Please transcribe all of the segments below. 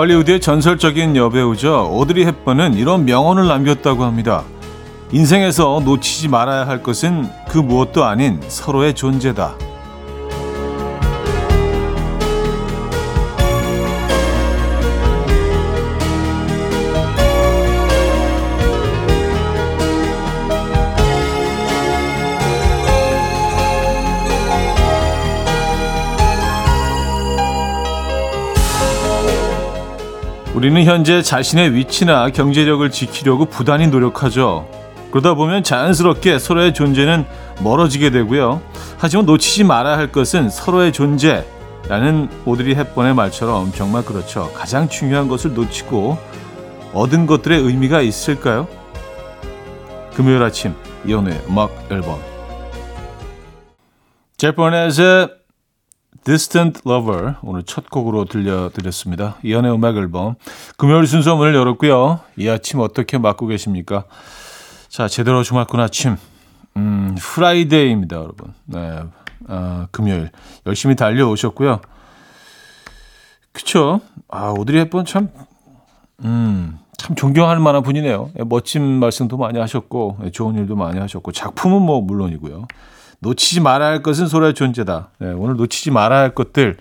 헐리우드의 전설적인 여배우죠. 오드리 헵번은 이런 명언을 남겼다고 합니다. 인생에서 놓치지 말아야 할 것은 그 무엇도 아닌 서로의 존재다. 우리는 현재 자신의 위치나 경제력을 지키려고 부단히 노력하죠. 그러다 보면 자연스럽게 서로의 존재는 멀어지게 되고요. 하지만 놓치지 말아야 할 것은 서로의 존재라는 오드리 헵번의 말처럼 정말 그렇죠. 가장 중요한 것을 놓치고 얻은 것들의 의미가 있을까요? 금요일 아침 이연우의 음악 앨범 제퍼넷의 Distant Lover 오늘 첫 곡으로 들려드렸습니다. 이현우의 음악 앨범 금요일 순서 문을 열었고요. 이 아침 어떻게 맞고 계십니까? 자 제대로 주말권 아침 음, Friday입니다, 여러분. 네, 어, 금요일 열심히 달려오셨고요. 그쵸? 아 오드리 헵번 참, 음, 참 존경할 만한 분이네요. 멋진 말씀도 많이 하셨고 좋은 일도 많이 하셨고 작품은 뭐 물론이고요. 놓치지 말아야 할 것은 서로의 존재다. 네, 오늘 놓치지 말아야 할 것들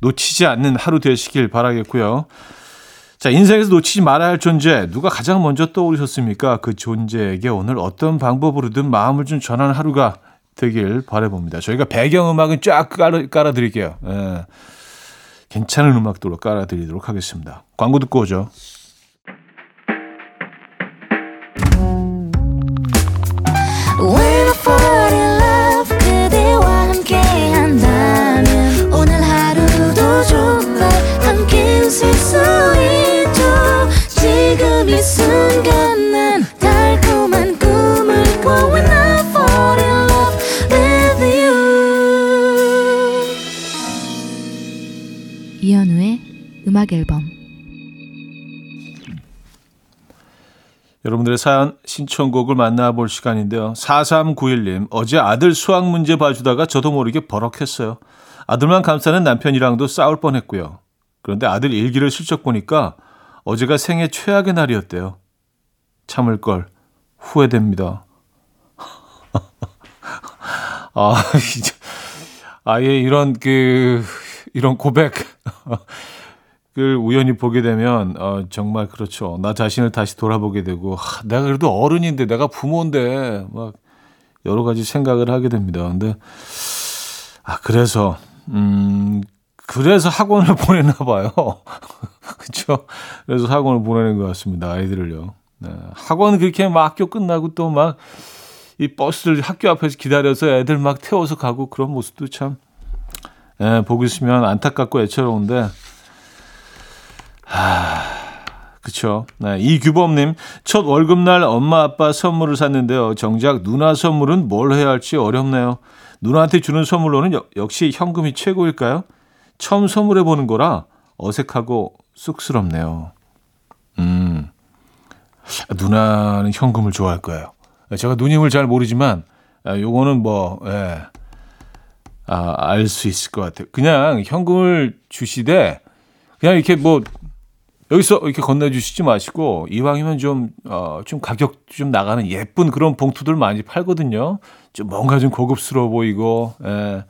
놓치지 않는 하루 되시길 바라겠고요. 자, 인생에서 놓치지 말아야 할 존재 누가 가장 먼저 떠오르셨습니까? 그 존재에게 오늘 어떤 방법으로든 마음을 좀 전하는 하루가 되길 바라봅니다. 저희가 배경 음악은 쫙 깔아, 깔아 드릴게요. 예. 괜찮은 음악도로 깔아 드리도록 하겠습니다. 광고 듣고 오죠. 음악 앨범 여러분들의 사연 신청곡을 만나볼 시간인데요. 4391님, 어제 아들 수학 문제 봐주다가 저도 모르게 버럭했어요. 아들만 감싸는 남편이랑도 싸울 뻔했고요. 그런데 아들 일기를 슬쩍 보니까 어제가 생애 최악의 날이었대요. 참을 걸 후회됩니다. 아, 아예 이런 그 이런 고백 을 우연히 보게 되면 어, 정말 그렇죠. 나 자신을 다시 돌아보게 되고 하, 내가 그래도 어른인데 내가 부모인데 막 여러 가지 생각을 하게 됩니다. 근데 아 그래서 음 그래서 학원을 보내나 봐요. 그렇죠? 그래서 학원을 보내는 것 같습니다. 아이들을요. 네. 학원 그렇게 막 학교 끝나고 또 막 이 버스를 학교 앞에서 기다려서 애들 막 태워서 가고 그런 모습도 참 예, 보고 있으면 안타깝고 애처로운데 하, 그쵸. 네, 이규범님, 첫 월급날 엄마 아빠 선물을 샀는데요. 정작 누나 선물은 뭘 해야 할지 어렵네요. 누나한테 주는 선물로는 여, 역시 현금이 최고일까요? 처음 선물해보는 거라 어색하고 쑥스럽네요. 음, 누나는 현금을 좋아할 거예요. 제가 누님을 잘 모르지만, 아, 요거는 뭐, 예, 아, 알 수 있을 것 같아요. 그냥 현금을 주시되, 그냥 이렇게 뭐, 여기서 이렇게 건네주시지 마시고 이왕이면 좀, 어, 좀 가격 좀 나가는 예쁜 그런 봉투들 많이 팔거든요. 좀 뭔가 좀 고급스러워 보이고, 예,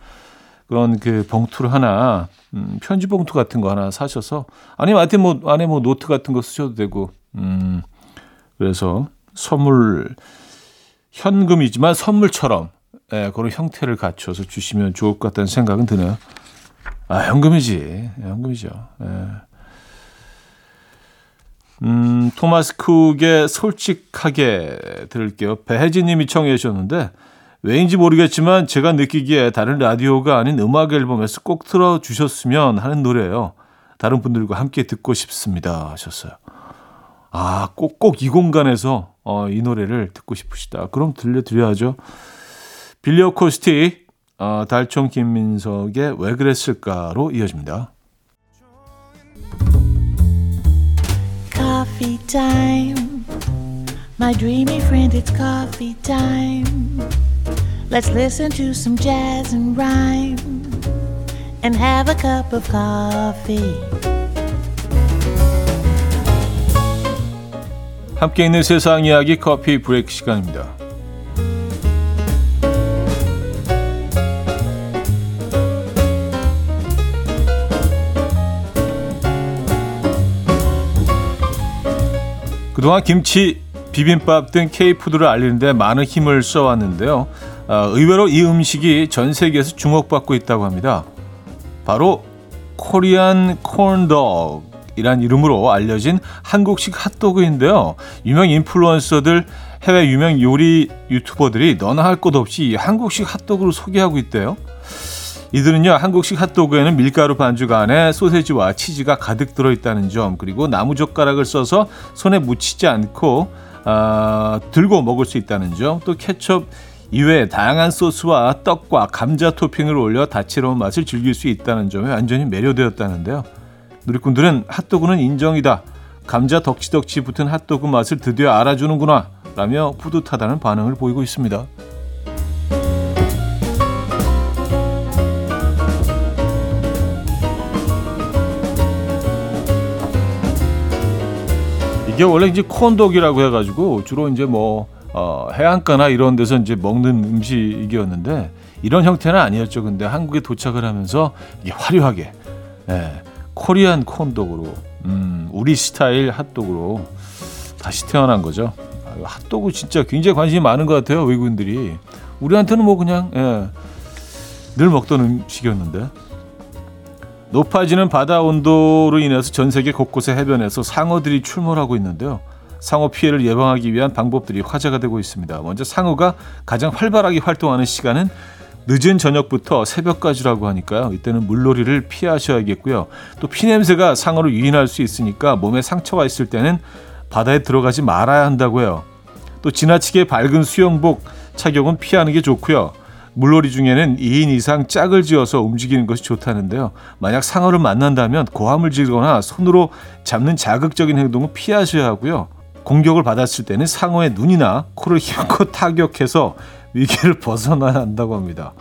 그런 그 봉투를 하나, 음, 편지 봉투 같은 거 하나 사셔서, 아니면 안에 뭐, 안에 뭐 노트 같은 거 쓰셔도 되고, 음, 그래서 선물, 현금이지만 선물처럼, 예, 그런 형태를 갖춰서 주시면 좋을 것 같다는 생각은 드네요. 아, 현금이지. 현금이죠. 예. 음, 토마스 쿡의 솔직하게 들을게요. 배혜진 님이 청해 주셨는데 왜인지 모르겠지만 제가 느끼기에 다른 라디오가 아닌 음악 앨범에서 꼭 틀어 주셨으면 하는 노래예요. 다른 분들과 함께 듣고 싶습니다 하셨어요. 아, 꼭 꼭 이 공간에서 어, 이 노래를 듣고 싶으시다. 그럼 들려드려야죠. 빌리어 코스틱 어, 달총 김민석의 왜 그랬을까로 이어집니다. coffee. My dreamy friend, it's coffee time. Let's listen to some jazz and rhyme and have a cup of coffee. 함께 있는 세상 이야기 커피 브레이크 시간입니다. 그동안 김치, 비빔밥 등 K푸드를 알리는데 많은 힘을 써왔는데요. 어, 의외로 이 음식이 전 세계에서 주목받고 있다고 합니다. 바로 코리안 콘덕이란 이름으로 알려진 한국식 핫도그인데요. 유명 인플루언서들, 해외 유명 요리 유튜버들이 너나 할 것 없이 한국식 핫도그를 소개하고 있대요. 이들은요 한국식 핫도그에는 밀가루 반죽 안에 소세지와 치즈가 가득 들어 있다는 점 그리고 나무 젓가락을 써서 손에 묻히지 않고 어, 들고 먹을 수 있다는 점 또 케첩 이외에 다양한 소스와 떡과 감자 토핑을 올려 다채로운 맛을 즐길 수 있다는 점에 완전히 매료되었다는데요. 누리꾼들은 핫도그는 인정이다. 감자 덕지덕지 붙은 핫도그 맛을 드디어 알아주는구나. 라며 뿌듯하다는 반응을 보이고 있습니다. 이게 원래 이제 콘독이라고 해가지고 주로 이제 뭐 어, 해안가나 이런 데서 이제 먹는 음식이었는데 이런 형태는 아니었죠. 근데 한국에 도착을 하면서 이게 화려하게 예, 코리안 콘독으로 음, 우리 스타일 핫도그로 다시 태어난 거죠. 아, 핫도그 진짜 굉장히 관심이 많은 것 같아요. 외국인들이 우리한테는 뭐 그냥 예, 늘 먹던 음식이었는데 높아지는 바다 온도로 인해서 전 세계 곳곳의 해변에서 상어들이 출몰하고 있는데요. 상어 피해를 예방하기 위한 방법들이 화제가 되고 있습니다. 먼저 상어가 가장 활발하게 활동하는 시간은 늦은 저녁부터 새벽까지라고 하니까요. 이때는 물놀이를 피하셔야겠고요. 또 피냄새가 상어를 유인할 수 있으니까 몸에 상처가 있을 때는 바다에 들어가지 말아야 한다고요. 또 지나치게 밝은 수영복 착용은 피하는 게 좋고요. 물놀이 중에는 2인 이상 짝을 지어서 움직이는 것이 좋다는데요. 만약 상어를 만난다면 고함을 지르거나 손으로 잡는 자극적인 행동은 피하셔야 하고요. 공격을 받았을 때는 상어의 눈이나 코를 힘껏 타격해서 위기를 벗어나야 한다고 합니다.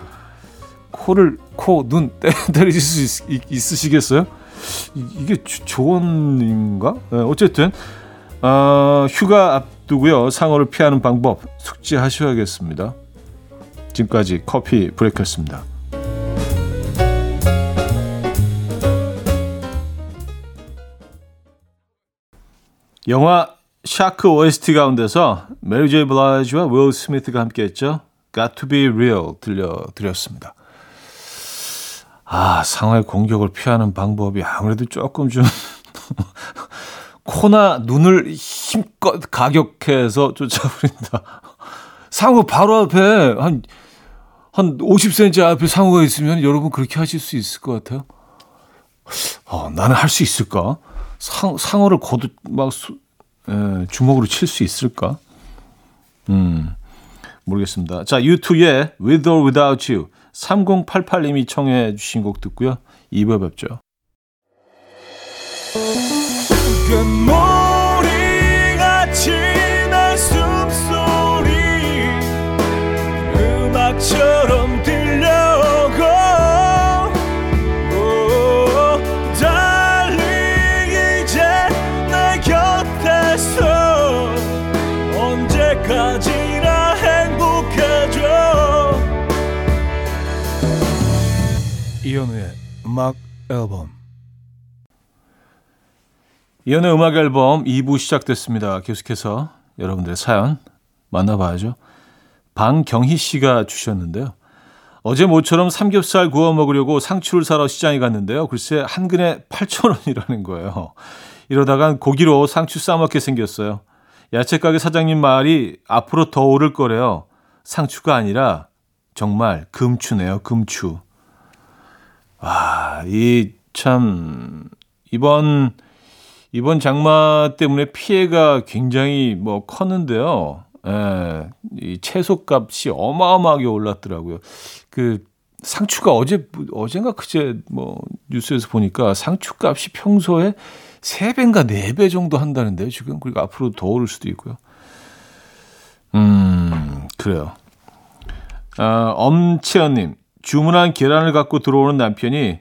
코를 코, 눈 때리실 수 있, 으시겠어요 이게 좋은인가? 네, 어쨌든 어, 휴가 앞두고요. 상어를 피하는 방법 숙지하셔야겠습니다. 지금까지 커피 브레이크였습니다. 영화 샤크 OST 가운데서 메리 제이 블라이즈와 윌 스미스가 함께했죠. Got to be real 들려드렸습니다. 아 상어의 공격을 피하는 방법이 아무래도 조금 좀 코나 눈을 힘껏 가격해서 쫓아버린다. 상어 바로 앞에 한 한 50cm 앞에 상어가 있으면 여러분 그렇게 하실 수 있을 것 같아요. 어, 나는 할 수 있을까? 상, 상어를 거두, 막, 수, 에, 주먹으로 칠 수 있을까? 음, 모르겠습니다. 자, U2의 With or Without You. 3088님이 청해 주신 곡 듣고요. 2부 뵙죠. 음악 앨범 이현우의 음악 앨범 2부 시작됐습니다. 계속해서 여러분들의 사연 만나봐야죠. 방경희 씨가 주셨는데요. 어제 모처럼 삼겹살 구워 먹으려고 상추를 사러 시장에 갔는데요. 글쎄 한 근에 8,000원이라는 거예요. 이러다간 고기로 상추 싸먹게 생겼어요. 야채 가게 사장님 말이 앞으로 더 오를 거래요. 상추가 아니라 정말 금추네요. 금추. 아, 이참 이번 이번 장마 때문에 피해가 굉장히 뭐 컸는데요. 예, 이 채소 값이 어마어마하게 올랐더라고요. 그 상추가 어제 어젠가 그제 뭐 뉴스에서 보니까 상추 값이 평소에 3배인가 4배 정도 한다는데요, 지금. 그리고 앞으로 더 오를 수도 있고요. 음, 그래요. 아, 엄채연님, 주문한 계란을 갖고 들어오는 남편이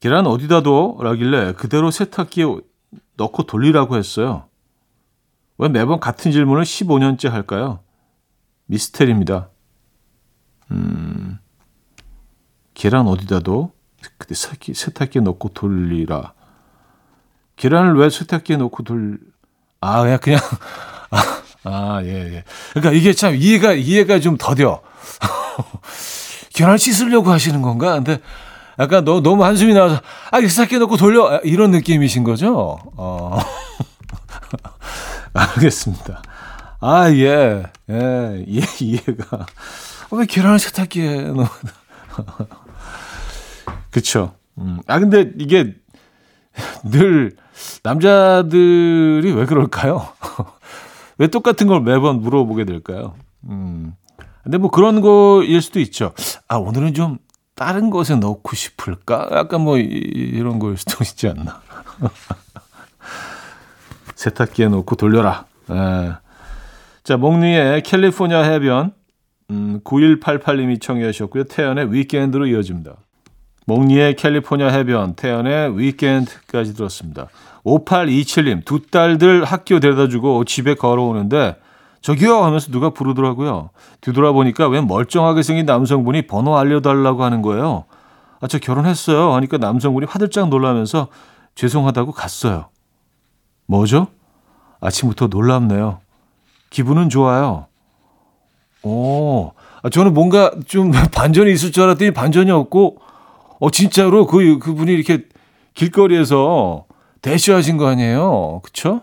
계란 어디다 둬? 라길래 그대로 세탁기에 넣고 돌리라고 했어요. 왜 매번 같은 질문을 15년째 할까요? 미스테리입니다. 음, 계란 어디다 둬? 그때 세탁기, 세탁기에 넣고 돌리라. 계란을 왜 세탁기에 넣고 돌, 아, 그냥, 그냥, 아, 아, 예, 예. 그러니까 이게 참 이해가, 이해가 좀 더뎌. 계란 씻으려고 하시는 건가? 근데 약간 너, 너무 한숨이 나와서, 아, 세탁기에 넣고 돌려. 이런 느낌이신 거죠? 어. 알겠습니다. 아, 예, 예, 이해, 이해가. 어, 왜 계란을 세탁기에 넣어? 그쵸. 음. 아, 근데 이게 늘 남자들이 왜 그럴까요? 왜 똑같은 걸 매번 물어보게 될까요? 음. 근데 뭐 그런 거일 수도 있죠. 아, 오늘은 좀 다른 것에 넣고 싶을까? 약간 뭐 이런 거일 수도 있지 않나. 세탁기에 넣고 돌려라. 에. 자, 목리의 캘리포니아 해변 음, 9188님이 청해 하셨고요. 태연의 위켄드로 이어집니다. 목리의 캘리포니아 해변, 태연의 위켄드까지 들었습니다. 5827님, 두 딸들 학교 데려다주고 집에 걸어오는데 저기요 하면서 누가 부르더라고요. 뒤돌아보니까 웬 멀쩡하게 생긴 남성분이 번호 알려달라고 하는 거예요. 아, 저 결혼했어요. 하니까 남성분이 화들짝 놀라면서 죄송하다고 갔어요. 뭐죠? 아침부터 놀랍네요. 기분은 좋아요. 오, 아, 저는 뭔가 좀 반전이 있을 줄 알았더니 반전이 없고, 어, 진짜로 그, 그분이 이렇게 길거리에서 대시하신 거 아니에요? 그쵸?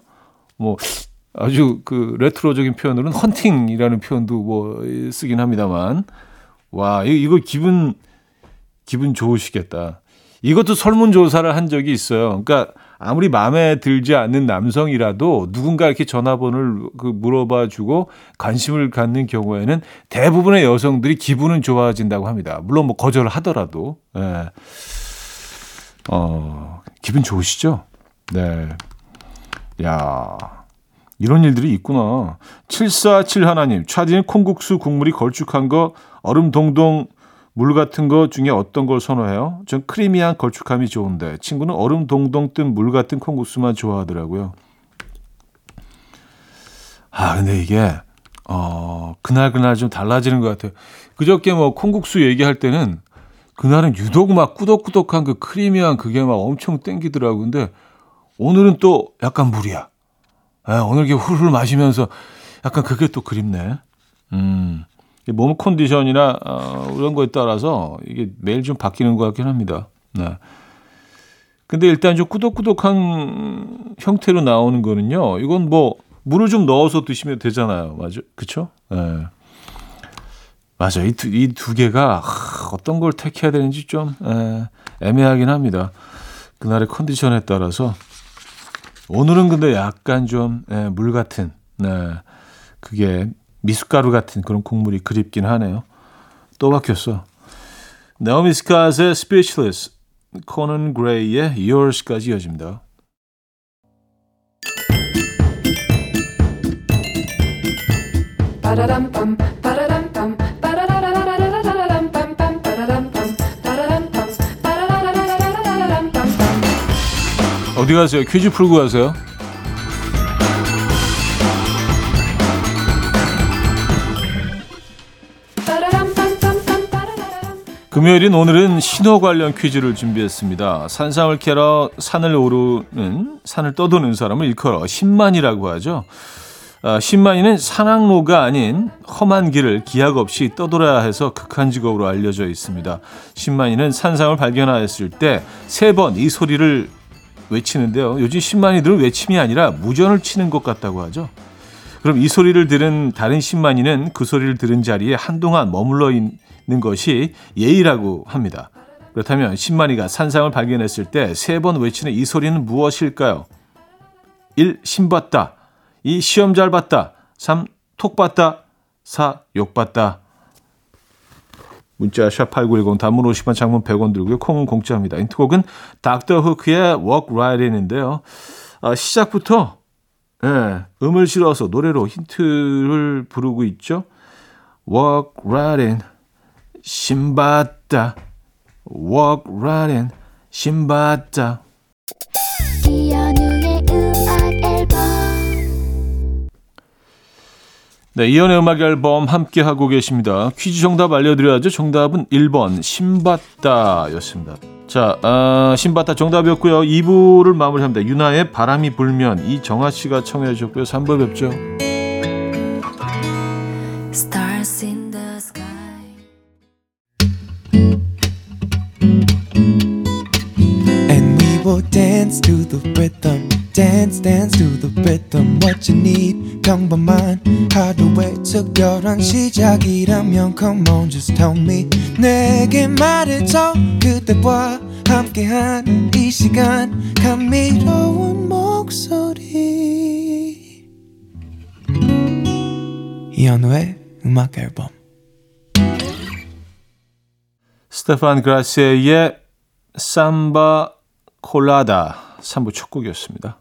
뭐, 아주 그 레트로적인 표현으로는 헌팅이라는 표현도 뭐 쓰긴 합니다만, 와, 이거, 기분, 기분 좋으시겠다. 이것도 설문조사를 한 적이 있어요. 그러니까 아무리 마음에 들지 않는 남성이라도 누군가 이렇게 전화번호를 그 물어봐 주고 관심을 갖는 경우에는 대부분의 여성들이 기분은 좋아진다고 합니다. 물론 뭐 거절을 하더라도. 예. 어, 기분 좋으시죠? 네. 야. 이런 일들이 있구나. 747 하나님, 차디는 콩국수 국물이 걸쭉한 거 얼음 동동 물 같은 거 중에 어떤 걸 선호해요? 전 크리미한 걸쭉함이 좋은데 친구는 얼음 동동 뜬 물 같은 콩국수만 좋아하더라고요. 아 근데 이게 어 그날 그날 좀 달라지는 것 같아요. 그저께 뭐 콩국수 얘기할 때는 그날은 유독 막 꾸덕꾸덕한 그 크리미한 그게 막 엄청 땡기더라고. 근데 오늘은 또 약간 물이야. 아, 오늘 이렇게 훌훌 마시면서 약간 그게 또 그립네. 음. 몸 컨디션이나 어, 이런 거에 따라서 이게 매일 좀 바뀌는 것 같긴 합니다. 네. 근데 일단 좀 꾸덕꾸덕한 형태로 나오는 거는요. 이건 뭐 물을 좀 넣어서 드시면 되잖아요. 맞죠? 그쵸? 네. 맞아. 이 두, 이 두 개가 하, 어떤 걸 택해야 되는지 좀 에, 애매하긴 합니다. 그날의 컨디션에 따라서 오늘은 근데 약간 좀물 같은 네, 그게 미숫가루 같은 그런 국물이 그립긴 하네요. 또 바뀌었어. 나오미 스카스의 Speechless, 코넌 그레이의 Yours까지 이어집니다. 어디 가세요? 퀴즈 풀고 가세요? 금요일인 오늘은 신호 관련 퀴즈를 준비했습니다. 산상을 캐러 산을 오르는 산을 떠도는 사람을 일컬어 신만이라고 하죠. 아, 신만이는 산악로가 아닌 험한 길을 기약 없이 떠돌아야 해서 극한 직업으로 알려져 있습니다. 신만이는 산상을 발견하였을 때 세 번 이 소리를 외치는데요. 요즘 신만이들은 외침이 아니라 무전을 치는 것 같다고 하죠. 그럼 이 소리를 들은 다른 신만이는 그 소리를 들은 자리에 한동안 머물러 있는 것이 예의라고 합니다. 그렇다면 신만이가 산상을 발견했을 때 세 번 외치는 이 소리는 무엇일까요? 1. 신봤다 2. 시험 잘 봤다 3. 톡 봤다 4. 욕 봤다 문자 샵8910 단문 50원 장문 100원 들고요. 콩은 공짜입니다. 인트곡은 닥터 후크의 Walk Right In인데요. 아, 시작부터 예, 음을 실어서 노래로 힌트를 부르고 있죠. Walk Right In 신봤다 walk right in 신봤다 네, 이연의 음악 앨범 함께 하고 계십니다. 퀴즈 정답 알려드려야죠. 정답은 1번 신바다였습니다. 자, 어, 신바다 정답이었고요. 2부를 마무리합니다. 유나의 바람이 불면 이정아 씨가 청해 주셨고요. 3부 뵙죠. dance to the rhythm dance dance to the rhythm what you need. 평범한 하루의 특별한 시작이라면 come on just tell me. 내게 말해줘 그대와 함께한 이 시간. 감미로운 목소리. 이현우의 음악 앨범. 스테판 그라시의 삼바 콜라다. 3부 첫 곡이었습니다.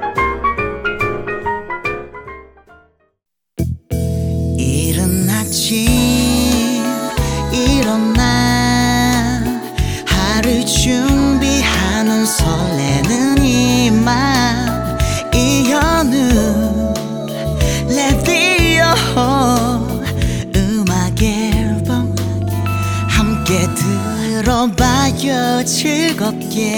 들어봐요 즐겁게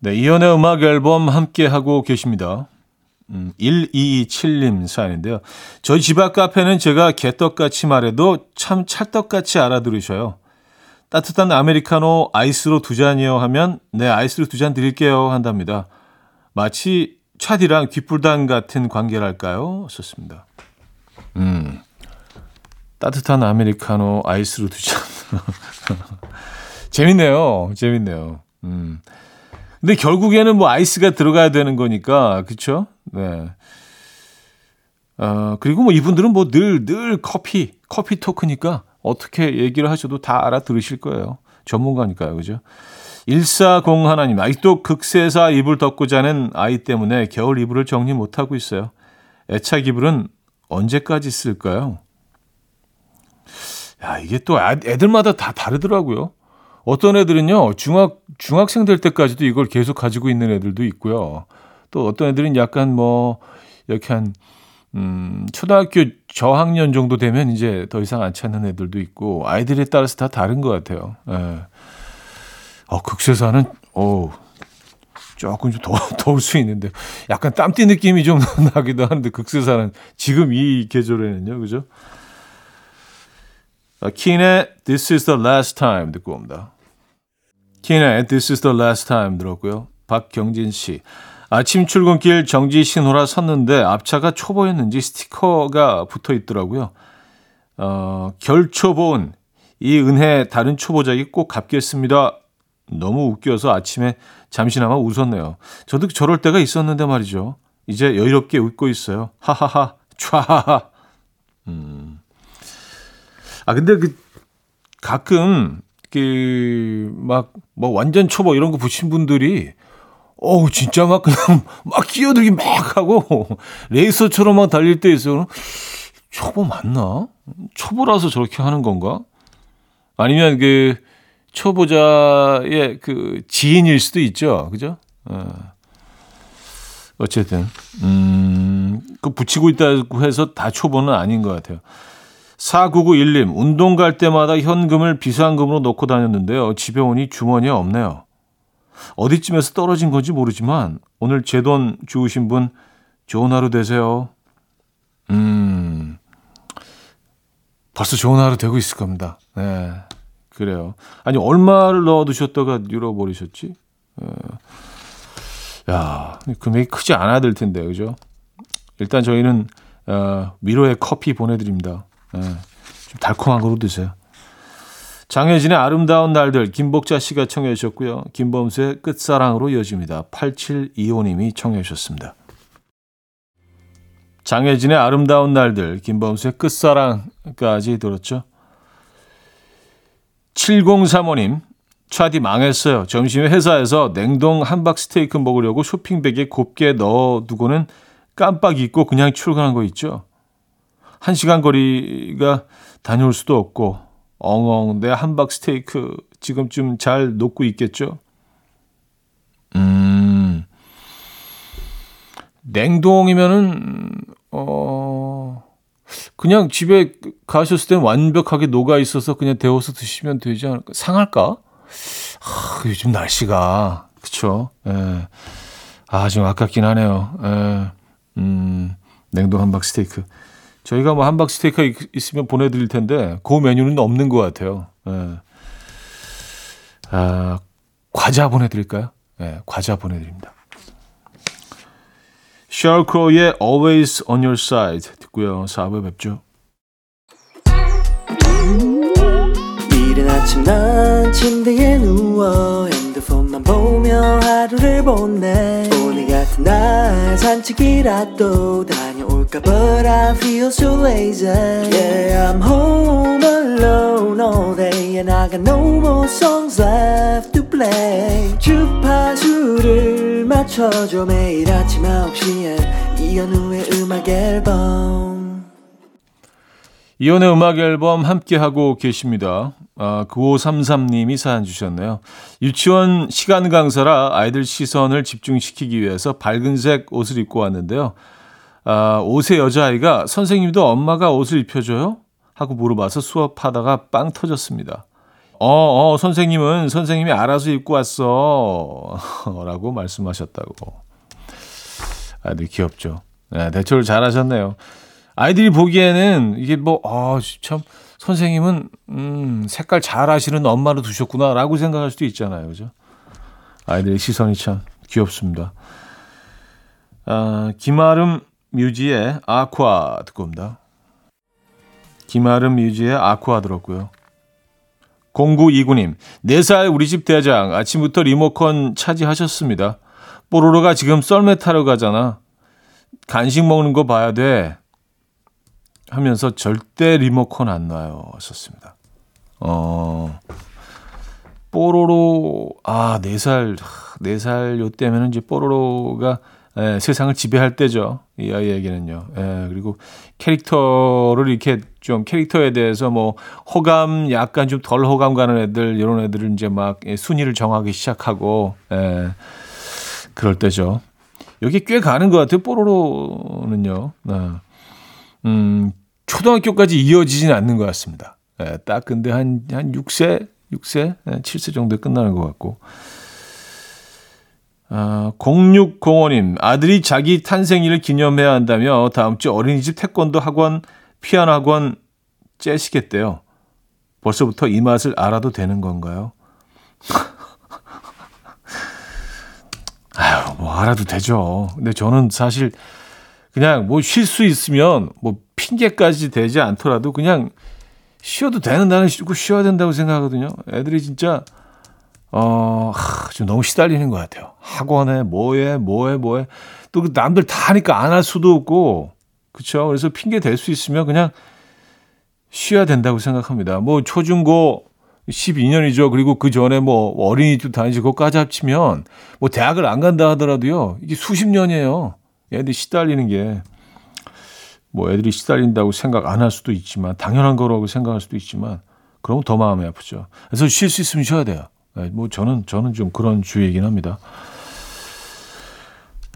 네, 이연의 음악 앨범 함께 하고 계십니다. 음, 1227님 사연인데요. 저희 집 앞 카페는 제가 개떡같이 말해도 참 찰떡같이 알아들으셔요. 따뜻한 아메리카노 아이스로 두 잔이요 하면 네 아이스로 두 잔 드릴게요 한답니다. 마치 차디랑 귓불단 같은 관계랄까요? 썼습니다. 음 따뜻한 아메리카노 아이스로 두 잔. 재밌네요. 재밌네요. 음. 근데 결국에는 뭐 아이스가 들어가야 되는 거니까, 그쵸? 네. 어, 그리고 뭐 이분들은 뭐 늘, 늘 커피, 커피 토크니까 어떻게 얘기를 하셔도 다 알아들으실 거예요. 전문가니까요. 그죠? 140 하나님, 아직도 극세사 이불 덮고 자는 아이 때문에 겨울 이불을 정리 못하고 있어요. 애착 이불은 언제까지 쓸까요? 야, 이게 또 애들마다 다 다르더라고요. 어떤 애들은요, 중학, 중학생 될 때까지도 이걸 계속 가지고 있는 애들도 있고요. 또 어떤 애들은 약간 뭐, 이렇게 한 음, 초등학교 저학년 정도 되면 이제 더 이상 안 찾는 애들도 있고 아이들에 따라서 다 다른 것 같아요. 예. 어, 극세사는 어 조금 좀 더, 더울 수 있는데 약간 땀띠 느낌이 좀 나기도 하는데 극세사는 지금 이 계절에는요, 그죠? 키네 This is the last time 듣고 옵니다. 키네 This is the last time 들었고요. 박경진 씨. 아침 출근길 정지 신호라 섰는데 앞차가 초보였는지 스티커가 붙어 있더라고요. 어, 결초본 이 은혜 다른 초보자에게 꼭 갚겠습니다. 너무 웃겨서 아침에 잠시나마 웃었네요. 저도 저럴 때가 있었는데 말이죠. 이제 여유롭게 웃고 있어요. 하하하, 촤하하. 음. 아, 근데 그, 가끔, 그, 막, 뭐 완전 초보 이런 거 붙인 분들이 어우, 진짜 막 그냥 막 끼어들기 막 하고 레이서처럼 막 달릴 때 있어요. 초보 맞나? 초보라서 저렇게 하는 건가? 아니면 그 초보자의 그 지인일 수도 있죠. 그죠? 어. 어쨌든, 음, 그 붙이고 있다고 해서 다 초보는 아닌 것 같아요. 4991님, 운동 갈 때마다 현금을 비상금으로 넣고 다녔는데요. 집에 오니 주머니에 없네요. 어디쯤에서 떨어진 건지 모르지만 오늘 제 돈 주우신 분 좋은 하루 되세요. 음, 벌써 좋은 하루 되고 있을 겁니다. 네, 그래요. 아니 얼마를 넣어두셨다가 잃어버리셨지? 에, 야, 금액이 크지 않아야 될 텐데, 그죠? 일단 저희는 어, 위로의 커피 보내드립니다. 에, 좀 달콤한 거로 드세요. 장혜진의 아름다운 날들 김복자 씨가 청해 주셨고요. 김범수의 끝사랑으로 이어집니다. 8725님이 청해 주셨습니다. 장혜진의 아름다운 날들 김범수의 끝사랑까지 들었죠. 7035님 차디 망했어요. 점심에 회사에서 냉동 함박 스테이크 먹으려고 쇼핑백에 곱게 넣어두고는 깜빡 잊고 그냥 출근한 거 있죠. 한 시간 거리가 다녀올 수도 없고 엉엉 내 함박 스테이크 지금쯤 잘 녹고 있겠죠? 음. 냉동이면은 어 그냥 집에 가셨을 땐 완벽하게 녹아 있어서 그냥 데워서 드시면 되지 않을까? 상할까? 아, 요즘 날씨가 그쵸? 예. 아, 좀 아깝긴 하네요. 예. 음, 냉동 함박 스테이크. 저희가 뭐 함박 스테이크 있으면 보내드릴 텐데 그 메뉴는 없는 것 같아요. 예. 아, 과자 보내드릴까요? 예, 과자 보내드립니다. 셜 크로의 Always on Your Side 듣고요. 4부에 뵙죠. 이른 아침 난 침대에 누워 핸드폰만 보며 하루를 보내 오늘 같은 날 산책이라도 다 볼까 But I feel so lazy Yeah I'm home alone all day And I got no more songs left to play 주파수를 맞춰줘 매일 아침 9시에 이현우의 음악 앨범 이혼의 음악 앨범 함께하고 계십니다. 아, 9533님이 사연 주셨네요. 유치원 시간 강사라 아이들 시선을 집중시키기 위해서 밝은색 옷을 입고 왔는데요. 아, 옷의 여자아이가 선생님도 엄마가 옷을 입혀줘요? 하고 물어봐서 수업하다가 빵 터졌습니다. 어, 어, 선생님은 선생님이 알아서 입고 왔어. 라고 말씀하셨다고. 아이들 귀엽죠. 네, 대처를 잘 하셨네요. 아이들이 보기에는 이게 뭐, 아, 참, 선생님은, 음, 색깔 잘 하시는 엄마로 두셨구나. 라고 생각할 수도 있잖아요. 그죠? 아이들의 시선이 참 귀엽습니다. 아, 김아름 뮤지의 아쿠아 듣고 옵니다. 김아름 뮤지의 아쿠아 들었고요. 0929님, 4살 우리 집 대장 아침부터 리모컨 차지하셨습니다. 뽀로로가 지금 썰매 타러 가잖아. 간식 먹는 거 봐야 돼. 하면서 절대 리모컨 안 놔요. 썼습니다. 어, 뽀로로, 아, 4살, 4살 요 때면은 이제 뽀로로가 예, 세상을 지배할 때죠. 이 아이에게는요. 예, 그리고 캐릭터를 이렇게 좀 캐릭터에 대해서 뭐 호감 약간 좀 덜 호감 가는 애들 이런 애들은 이제 막 순위를 정하기 시작하고 예, 그럴 때죠. 여기 꽤 가는 것 같아요. 뽀로로는요. 네. 음, 초등학교까지 이어지진 않는 것 같습니다. 예, 딱 근데 한, 한 6세, 6세, 7세 정도에 끝나는 것 같고. 아, 0605님, 아들이 자기 탄생일을 기념해야 한다며 다음 주 어린이집 태권도 학원, 피아노 학원 째시겠대요. 벌써부터 이 맛을 알아도 되는 건가요? 아유, 뭐 알아도 되죠. 근데 저는 사실 그냥 뭐 쉴 수 있으면 뭐 핑계까지 되지 않더라도 그냥 쉬어도 되는 나는 쉬고 쉬어야 된다고 생각하거든요. 애들이 진짜 어, 하, 좀 너무 시달리는 것 같아요. 학원에 뭐해, 뭐해, 뭐해. 또 그 남들 다 하니까 안 할 수도 없고, 그쵸? 그래서 핑계 댈수 있으면 그냥 쉬어야 된다고 생각합니다. 뭐, 초중고 12년이죠. 그리고 그 전에 뭐 어린이집 다니시고 까지 합치면 뭐 대학을 안 간다 하더라도요. 이게 수십 년이에요. 애들이 시달리는 게. 뭐 애들이 시달린다고 생각 안 할 수도 있지만 당연한 거라고 생각할 수도 있지만 그럼 더 마음이 아프죠. 그래서 쉴 수 있으면 쉬어야 돼요. 네, 뭐 저는 저는 좀 그런 주의이긴 합니다.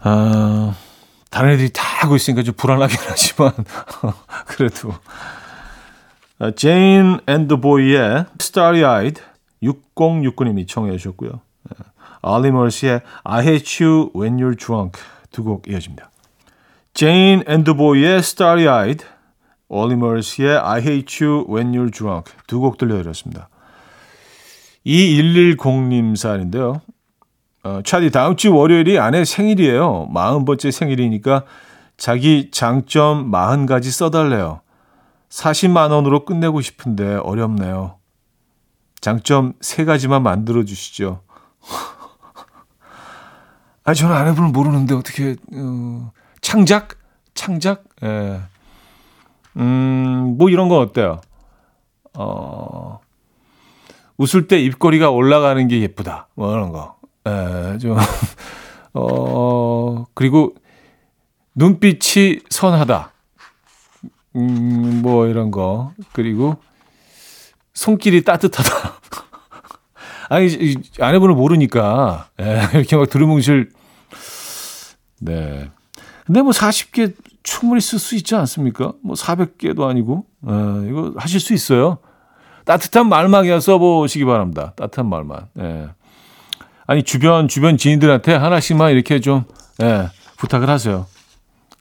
아, 다른 애들이 다 하고 있으니까 좀 불안하긴 하지만 그래도 제인 앤드 보이의 Starry Eyed 6069님이 청해 주셨고요. 올리 머스의 I Hate You When You're Drunk 두 곡 이어집니다. 제인 앤드 보이의 Starry Eyed 올리 머스의 I Hate You When You're Drunk 두 곡 들려드렸습니다. 2110님 사연인데요. 어, 차디 다음 주 월요일이 아내 생일이에요. 40번째 생일이니까 자기 장점 40가지 써달래요. 40만 원으로 끝내고 싶은데 어렵네요. 장점 3가지만 만들어 주시죠. 아, 저는 아내분을 모르는데 어떻게 어, 창작? 창작? 예. 음, 뭐 이런 건 어때요? 어, 웃을 때 입꼬리가 올라가는 게 예쁘다. 뭐 이런 거. 예, 좀, 어, 그리고 눈빛이 선하다. 음, 뭐 이런 거. 그리고 손길이 따뜻하다. 아니, 아내분을 모르니까, 예, 이렇게 막 두루뭉실, 네. 근데 뭐 40개 충분히 쓸 수 있지 않습니까? 뭐 400개도 아니고, 예, 이거 하실 수 있어요. 따뜻한 말만 그냥 써보시기 바랍니다. 따뜻한 말만. 예. 아니, 주변, 주변 지인들한테 하나씩만 이렇게 좀, 예, 부탁을 하세요.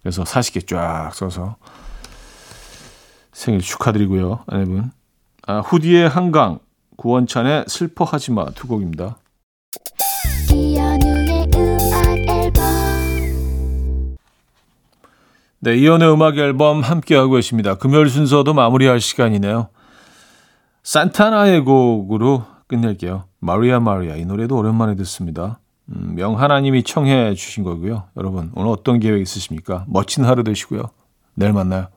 그래서 40개 쫙 써서. 생일 축하드리고요, 아내분. 아, 후디의 한강, 구원찬의 슬퍼하지 마 두 곡입니다. 네, 이현우의 음악 앨범 함께하고 계십니다. 금요일 순서도 마무리할 시간이네요. 산타나의 곡으로 끝낼게요. 마리아 마리아 이 노래도 오랜만에 듣습니다. 음, 명 하나님이 청해 주신 거고요. 여러분 오늘 어떤 계획 있으십니까? 멋진 하루 되시고요. 내일 만나요.